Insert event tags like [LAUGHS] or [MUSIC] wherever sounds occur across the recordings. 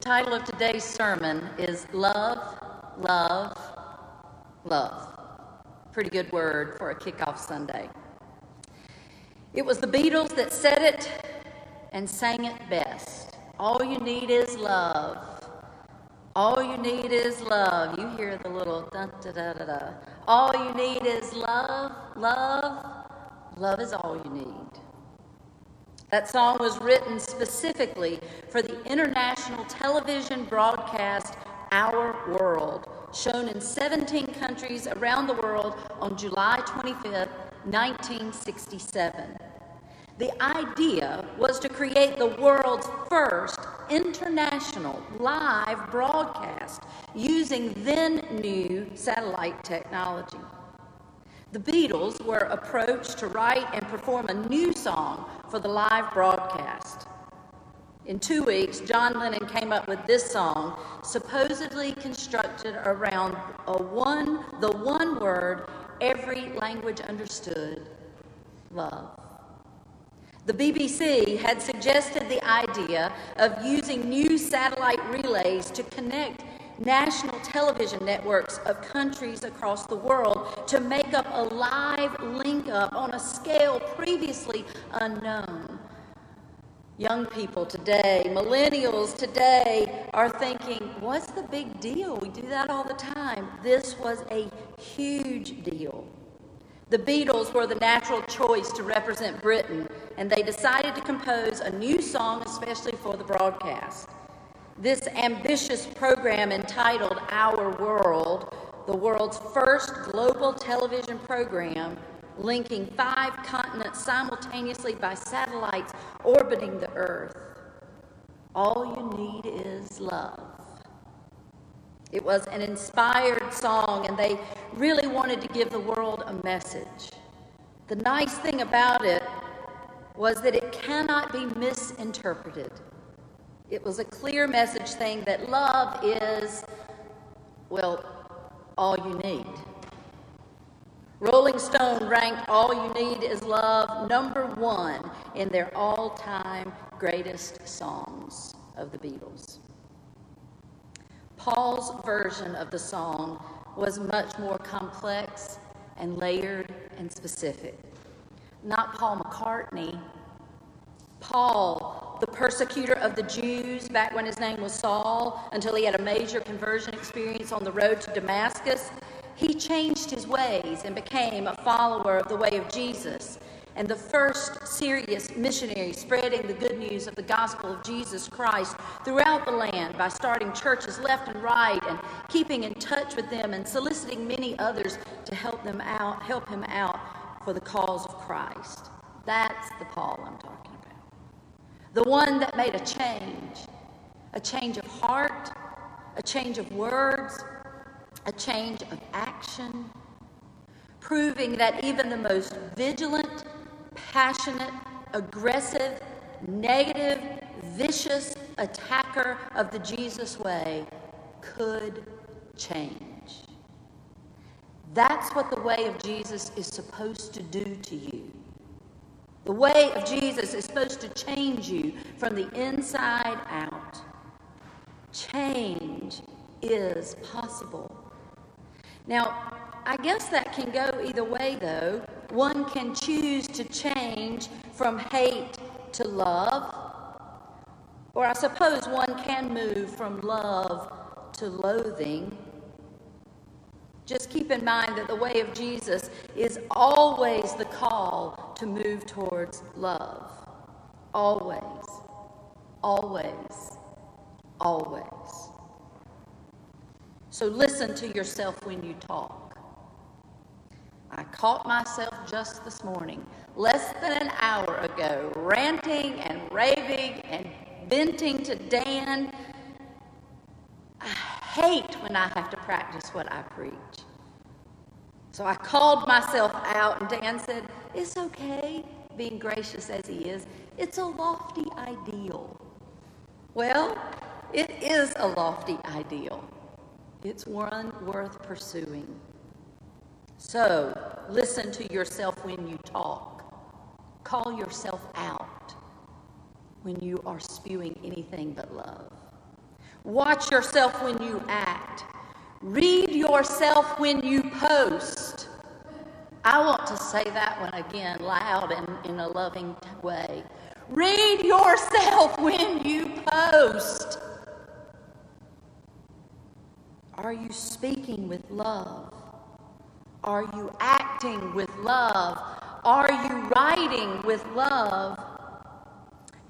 title of today's sermon is Love, Love, Love. Pretty good word for a kickoff Sunday. It was the Beatles that said it and sang it best. All you need is love. All you need is love. You hear the little da da da da. All you need is love, love. Love is all you need. That song was written specifically for the international television broadcast Our World, shown in 17 countries around the world on July 25, 1967. The idea was to create the world's first international live broadcast using then new satellite technology. The Beatles were approached to write and perform a new song for the live broadcast. In two weeks, John Lennon came up with this song, supposedly constructed around a one, the one word every language understood love. The BBC had suggested the idea of using new satellite relays to connect national television networks of countries across the world to make up a live link up on a scale previously unknown. Young people today, millennials today, are thinking, what's the big deal? We do that all the time. This was a huge deal. The Beatles were the natural choice to represent Britain, and they decided to compose a new song especially for the broadcast. This ambitious program entitled Our World, the world's first global television program, linking five continents simultaneously by satellites orbiting the Earth. All you need is love. It was an inspired song, and they really wanted to give the world a message. The nice thing about it was that it cannot be misinterpreted. It was a clear message saying that love is, well, all you need. Rolling Stone ranked All You Need Is Love number one in their all time greatest songs of the Beatles. Paul's version of the song was much more complex and layered and specific. Not Paul McCartney. Paul, the persecutor of the Jews back when his name was Saul, until he had a major conversion experience on the road to Damascus, he changed his ways and became a follower of the way of Jesus and the first serious missionary spreading the good news of the gospel of Jesus Christ throughout the land by starting churches left and right and keeping in touch with them and soliciting many others to help them out, help him out for the cause of Christ. That's the Paul I'm talking. The one that made a change, a change of heart, a change of words, a change of action, proving that even the most vigilant passionate, aggressive, negative, vicious attacker of the Jesus way could change. That's what the way of Jesus is supposed to do to you. The way of Jesus is supposed to change you from the inside out. Change is possible. Now, I guess that can go either way, though. One can choose to change from hate to love, or I suppose one can move from love to loathing. Just keep in mind that the way of Jesus is always the call to move towards love. Always, always, always. So listen to yourself when you talk. I caught myself just this morning, less than an hour ago, ranting and raving and venting to Dan. Hate when I have to practice what I preach. So I called myself out, and Dan said, It's okay, being gracious as he is. It's a lofty ideal. Well, it is a lofty ideal, it's one worth pursuing. So listen to yourself when you talk. Call yourself out when you are spewing anything but love. Watch yourself when you act. Read yourself when you post. I want to say that one again loud and in a loving way. Read yourself [LAUGHS] when you post. Are you speaking with love? Are you acting with love? Are you writing with love?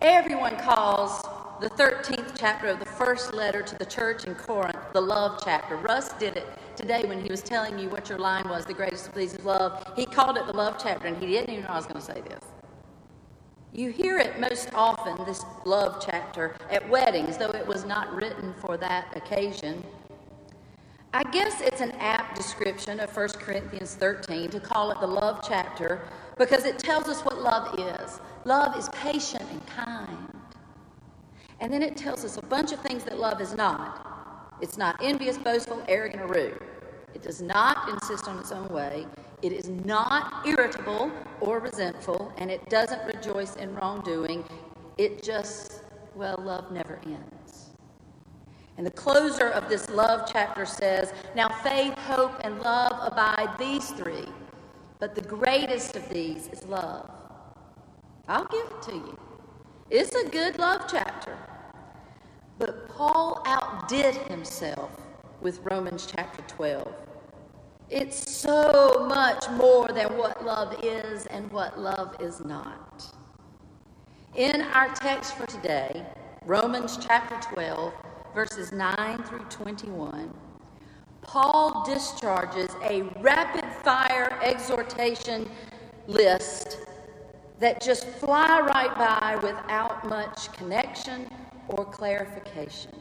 Everyone calls the 13th chapter of the first letter to the church in Corinth the love chapter. Russ did it today when he was telling you what your line was, the greatest of these is love. He called it the love chapter, and he didn't even know I was going to say this. You hear it most often, this love chapter, at weddings, though it was not written for that occasion. I guess it's an apt description of 1 Corinthians 13 to call it the love chapter because it tells us what love is. Love is patient and kind. And then it tells us a bunch of things that love is not. It's not envious, boastful, arrogant, or rude. It does not insist on its own way. It is not irritable or resentful, and it doesn't rejoice in wrongdoing. It just, well, love never ends. And the closer of this love chapter says, Now faith, hope, and love abide these three, but the greatest of these is love. I'll give it to you. It's a good love chapter. But Paul outdid himself with Romans chapter 12. It's so much more than what love is and what love is not. In our text for today, Romans chapter 12, verses 9 through 21, Paul discharges a rapid fire exhortation list that just fly right by without much connection or clarification.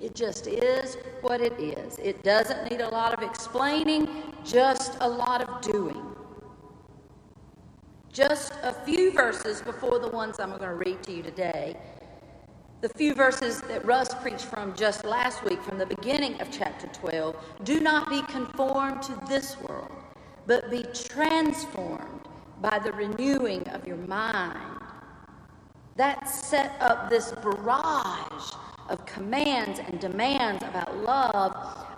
It just is what it is. It doesn't need a lot of explaining, just a lot of doing. Just a few verses before the ones I'm going to read to you today the few verses that Russ preached from just last week, from the beginning of chapter 12, do not be conformed to this world, but be transformed by the renewing of your mind. That set up this barrage of commands and demands about love.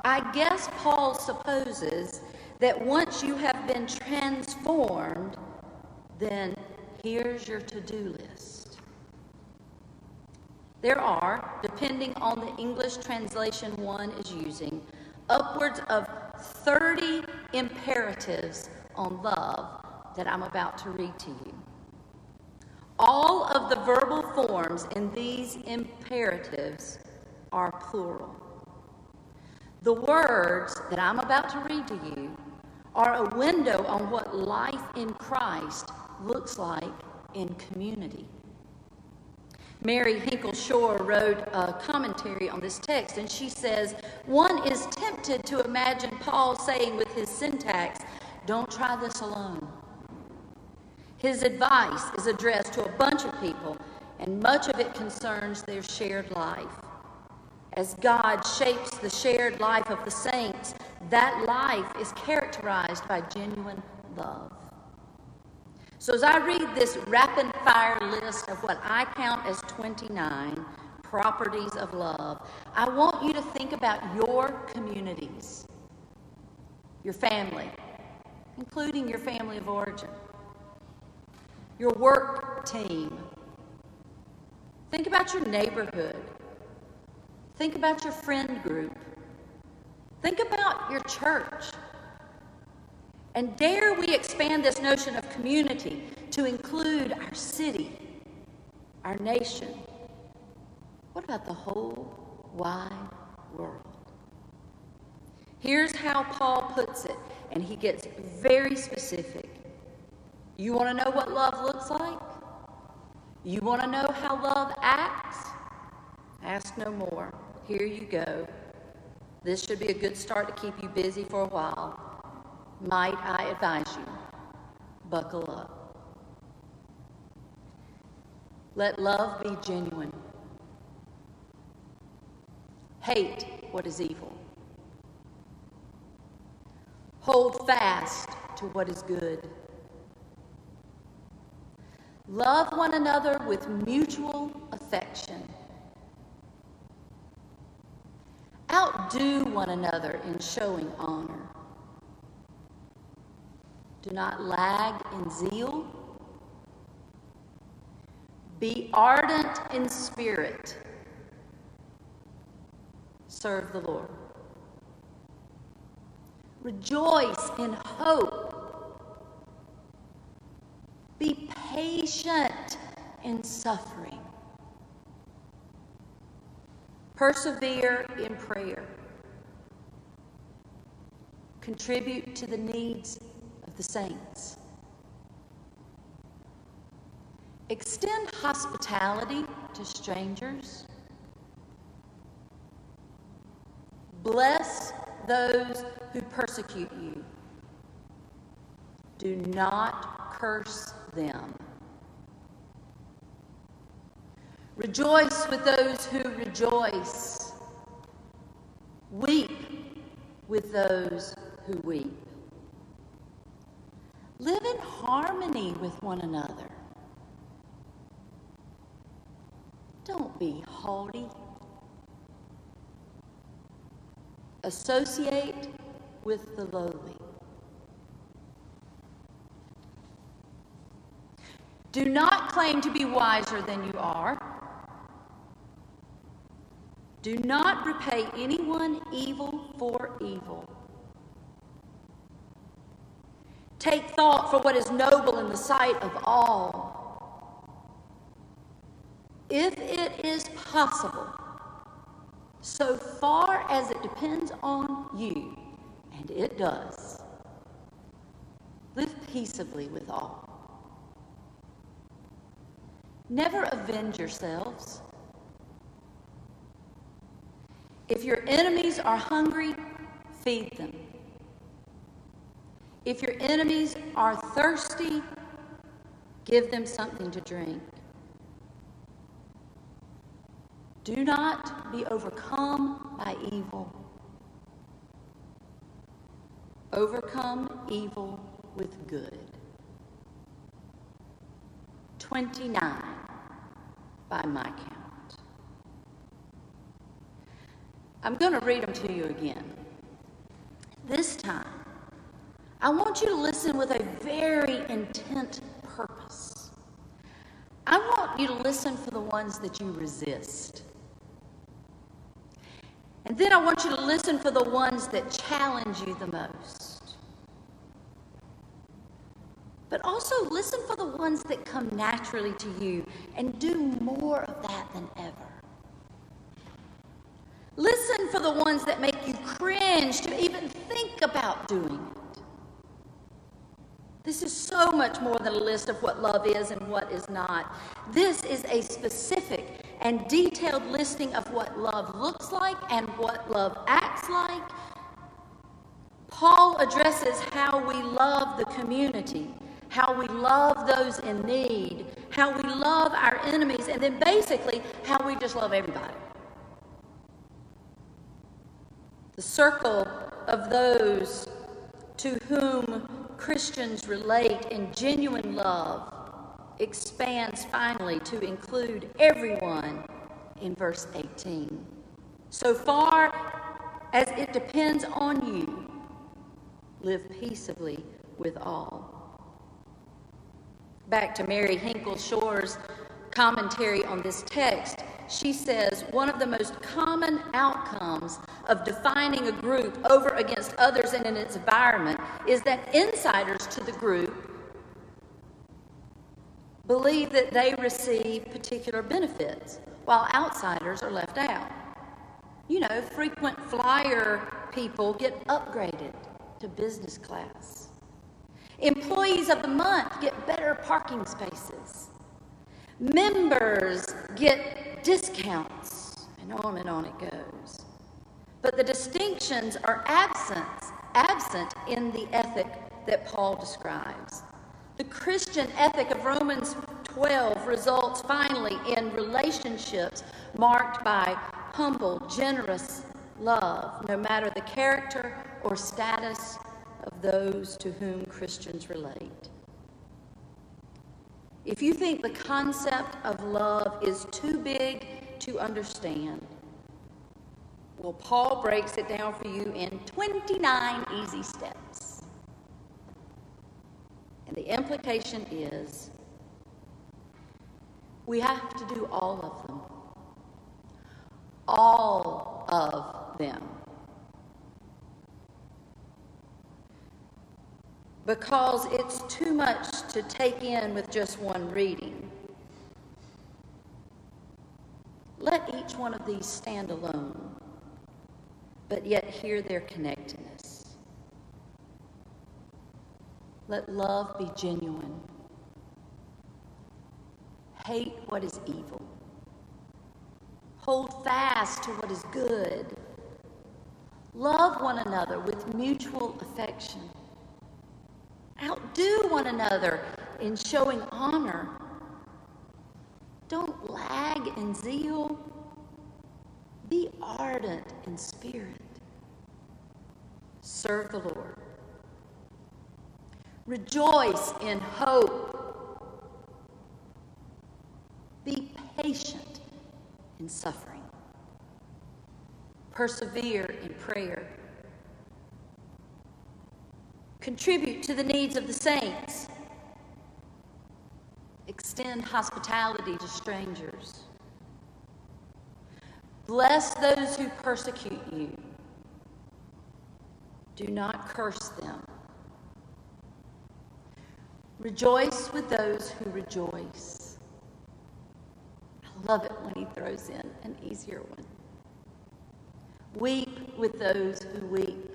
I guess Paul supposes that once you have been transformed, then here's your to do list. There are, depending on the English translation one is using, upwards of 30 imperatives on love that I'm about to read to you. All of the verbal forms in these imperatives are plural. The words that I'm about to read to you are a window on what life in Christ looks like in community. Mary Hinkle Shore wrote a commentary on this text, and she says, One is tempted to imagine Paul saying with his syntax, Don't try this alone. His advice is addressed to a bunch of people, and much of it concerns their shared life. As God shapes the shared life of the saints, that life is characterized by genuine love. So, as I read this rapid fire list of what I count as 29 properties of love, I want you to think about your communities, your family, including your family of origin, your work team. Think about your neighborhood. Think about your friend group. Think about your church. And dare we expand this notion of community to include our city, our nation? What about the whole wide world? Here's how Paul puts it, and he gets very specific. You want to know what love looks like? You want to know how love acts? Ask no more. Here you go. This should be a good start to keep you busy for a while might I advise you, buckle up. Let love be genuine. Hate what is evil. Hold fast to what is good. Love one another with mutual affection. outdo one another in showing honor. Do not lag in zeal. Be ardent in spirit. Serve the Lord. Rejoice in hope. Patient in suffering. Persevere in prayer. Contribute to the needs of the saints. Extend hospitality to strangers. Bless those who persecute you. Do not curse them. Rejoice with those who rejoice. Weep with those who weep. Live in harmony with one another. Don't be haughty. Associate with the lowly. Do not claim to be wiser than you are. Do not repay anyone evil for evil. Take thought for what is noble in the sight of all. If it is possible, so far as it depends on you, and it does, live peaceably with all. Never avenge yourselves if your enemies are hungry, feed them. If your enemies are thirsty, give them something to drink. Do not be overcome by evil. Overcome evil with good. 29 by my count. I'm going to read them to you again. This time, I want you to listen with a very intent purpose. I want you to listen for the ones that you resist. And then I want you to listen for the ones that challenge you the most. But also listen for the ones that come naturally to you and do more of that than ever. Listen for the ones that make you cringe to even think about doing it. This is so much more than a list of what love is and what is not. This is a specific and detailed listing of what love looks like and what love acts like. Paul addresses how we love the community, how we love those in need, how we love our enemies, and then basically how we just love everybody. The circle of those to whom Christians relate in genuine love expands finally to include everyone in verse 18. So far as it depends on you, live peaceably with all. Back to Mary Hinkle Shore's commentary on this text, she says one of the most common outcomes of defining a group over against others and in its environment is that insiders to the group believe that they receive particular benefits while outsiders are left out. You know, frequent flyer people get upgraded to business class. Employees of the month get better parking spaces. Members get discounts, and on and on it goes. But the distinctions are absent, absent in the ethic that Paul describes. The Christian ethic of Romans 12 results finally in relationships marked by humble, generous love, no matter the character or status of those to whom Christians relate. If you think the concept of love is too big to understand, Well, Paul breaks it down for you in 29 easy steps. And the implication is we have to do all of them. All of them. Because it's too much to take in with just one reading. Let each one of these stand alone but yet hear their connectedness. Let love be genuine. Hate what is evil. Hold fast to what is good. Love one another with mutual affection. Outdo one another in showing honor. Don't lag in zeal. Be ardent in spirit. Serve the Lord. Rejoice in hope. Be patient in suffering. Persevere in prayer. Contribute to the needs of the saints. Extend hospitality to strangers. Bless those who persecute you. Do not curse them. Rejoice with those who rejoice. I love it when he throws in an easier one. Weep with those who weep.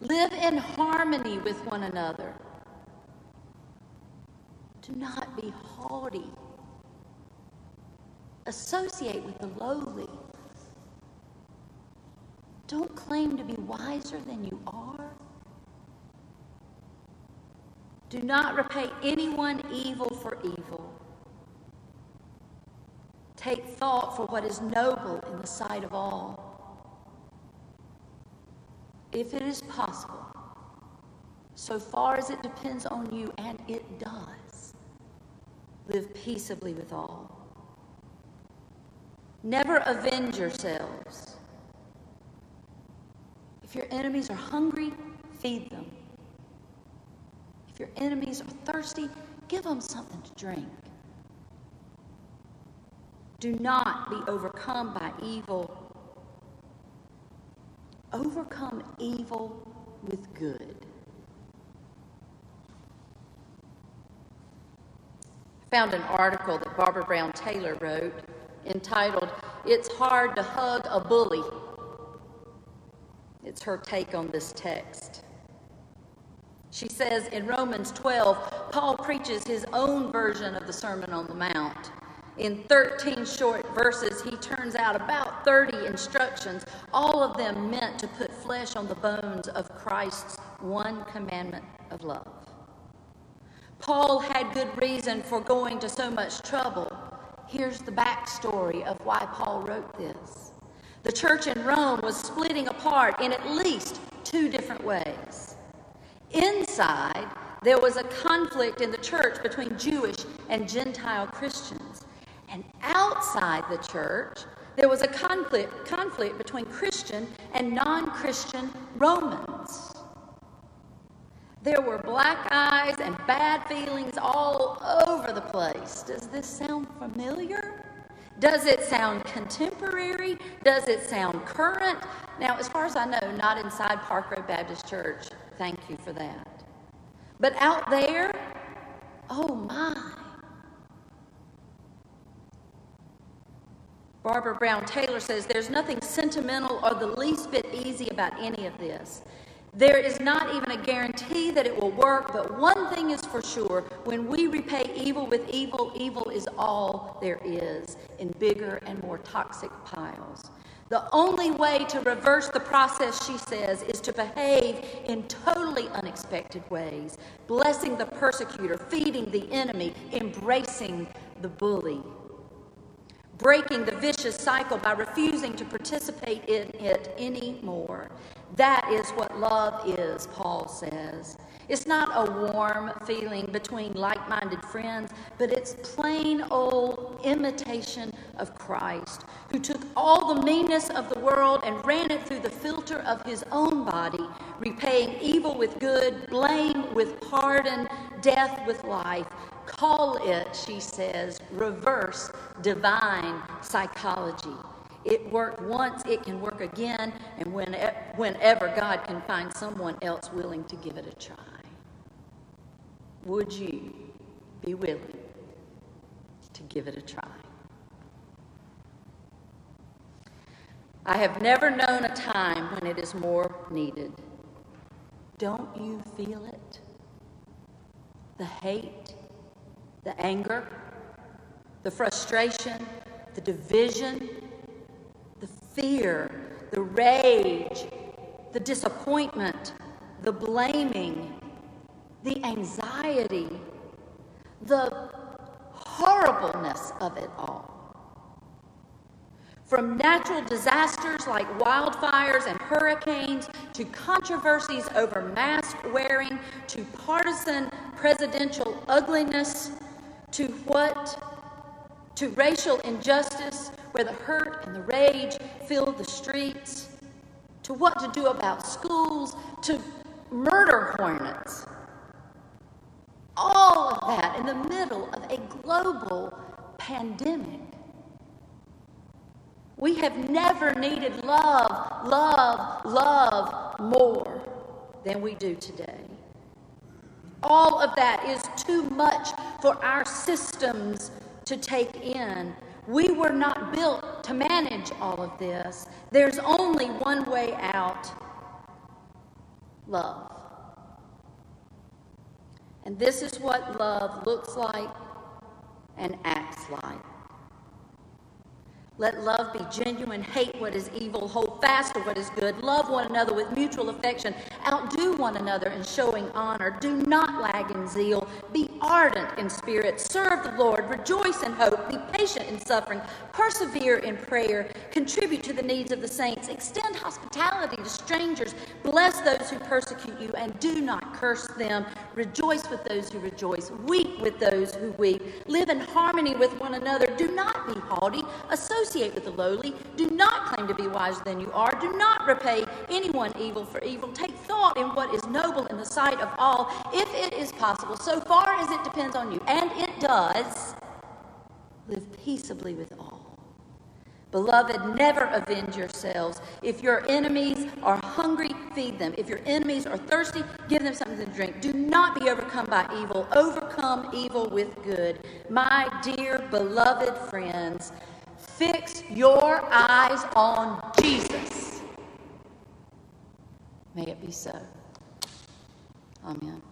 Live in harmony with one another. Do not be haughty Associate with the lowly. Don't claim to be wiser than you are. Do not repay anyone evil for evil. Take thought for what is noble in the sight of all. If it is possible, so far as it depends on you, and it does, live peaceably with all. Never avenge yourselves. If your enemies are hungry, feed them. If your enemies are thirsty, give them something to drink. Do not be overcome by evil. Overcome evil with good. I found an article that Barbara Brown Taylor wrote entitled, It's Hard to Hug a Bully. It's her take on this text. She says in Romans 12, Paul preaches his own version of the Sermon on the Mount. In 13 short verses, he turns out about 30 instructions, all of them meant to put flesh on the bones of Christ's one commandment of love. Paul had good reason for going to so much trouble here's the backstory of why Paul wrote this. The church in Rome was splitting apart in at least two different ways. Inside, there was a conflict in the church between Jewish and Gentile Christians. And outside the church, there was a conflict, conflict between Christian and non Christian Romans. There were black eyes and bad feelings all over the place. Does this sound familiar? Does it sound contemporary? Does it sound current? Now, as far as I know, not inside Park Road Baptist Church. Thank you for that. But out there, oh my. Barbara Brown Taylor says there's nothing sentimental or the least bit easy about any of this. There is not even a guarantee that it will work, but one thing is for sure when we repay evil with evil, evil is all there is in bigger and more toxic piles. The only way to reverse the process, she says, is to behave in totally unexpected ways, blessing the persecutor, feeding the enemy, embracing the bully, breaking the vicious cycle by refusing to participate in it anymore. That is what love is, Paul says. It's not a warm feeling between like minded friends, but it's plain old imitation of Christ, who took all the meanness of the world and ran it through the filter of his own body, repaying evil with good, blame with pardon, death with life. Call it, she says, reverse divine psychology. It worked once, it can work again, and whenever God can find someone else willing to give it a try. Would you be willing to give it a try? I have never known a time when it is more needed. Don't you feel it? The hate, the anger, the frustration, the division, the fear, the rage, the disappointment, the blaming, the anxiety, the horribleness of it all. From natural disasters like wildfires and hurricanes, to controversies over mask wearing, to partisan presidential ugliness, to what? To racial injustice, where the hurt and the rage fill the streets, to what to do about schools, to murder hornets all of that in the middle of a global pandemic. We have never needed love, love, love more than we do today. All of that is too much for our systems to take in. We were not built to manage all of this. There's only one way out love. And this is what love looks like and acts like. Let love be genuine. Hate what is evil. Hold fast to what is good. Love one another with mutual affection. Outdo one another in showing honor. Do not lag in zeal. Be ardent in spirit. Serve the Lord. Rejoice in hope. Be patient in suffering. Persevere in prayer. Contribute to the needs of the saints. Extend hospitality to strangers. Bless those who persecute you and do not curse them. Rejoice with those who rejoice. Weep with those who weep. Live in harmony with one another. Do not be haughty. Associate associate with the lowly. Do not claim to be wiser than you are. Do not repay anyone evil for evil. Take thought in what is noble in the sight of all, if it is possible, so far as it depends on you. And it does. Live peaceably with all. Beloved, never avenge yourselves. If your enemies are hungry, feed them. If your enemies are thirsty, give them something to drink. Do not be overcome by evil. Overcome evil with good. My dear beloved friends, Fix your eyes on Jesus. May it be so. Amen.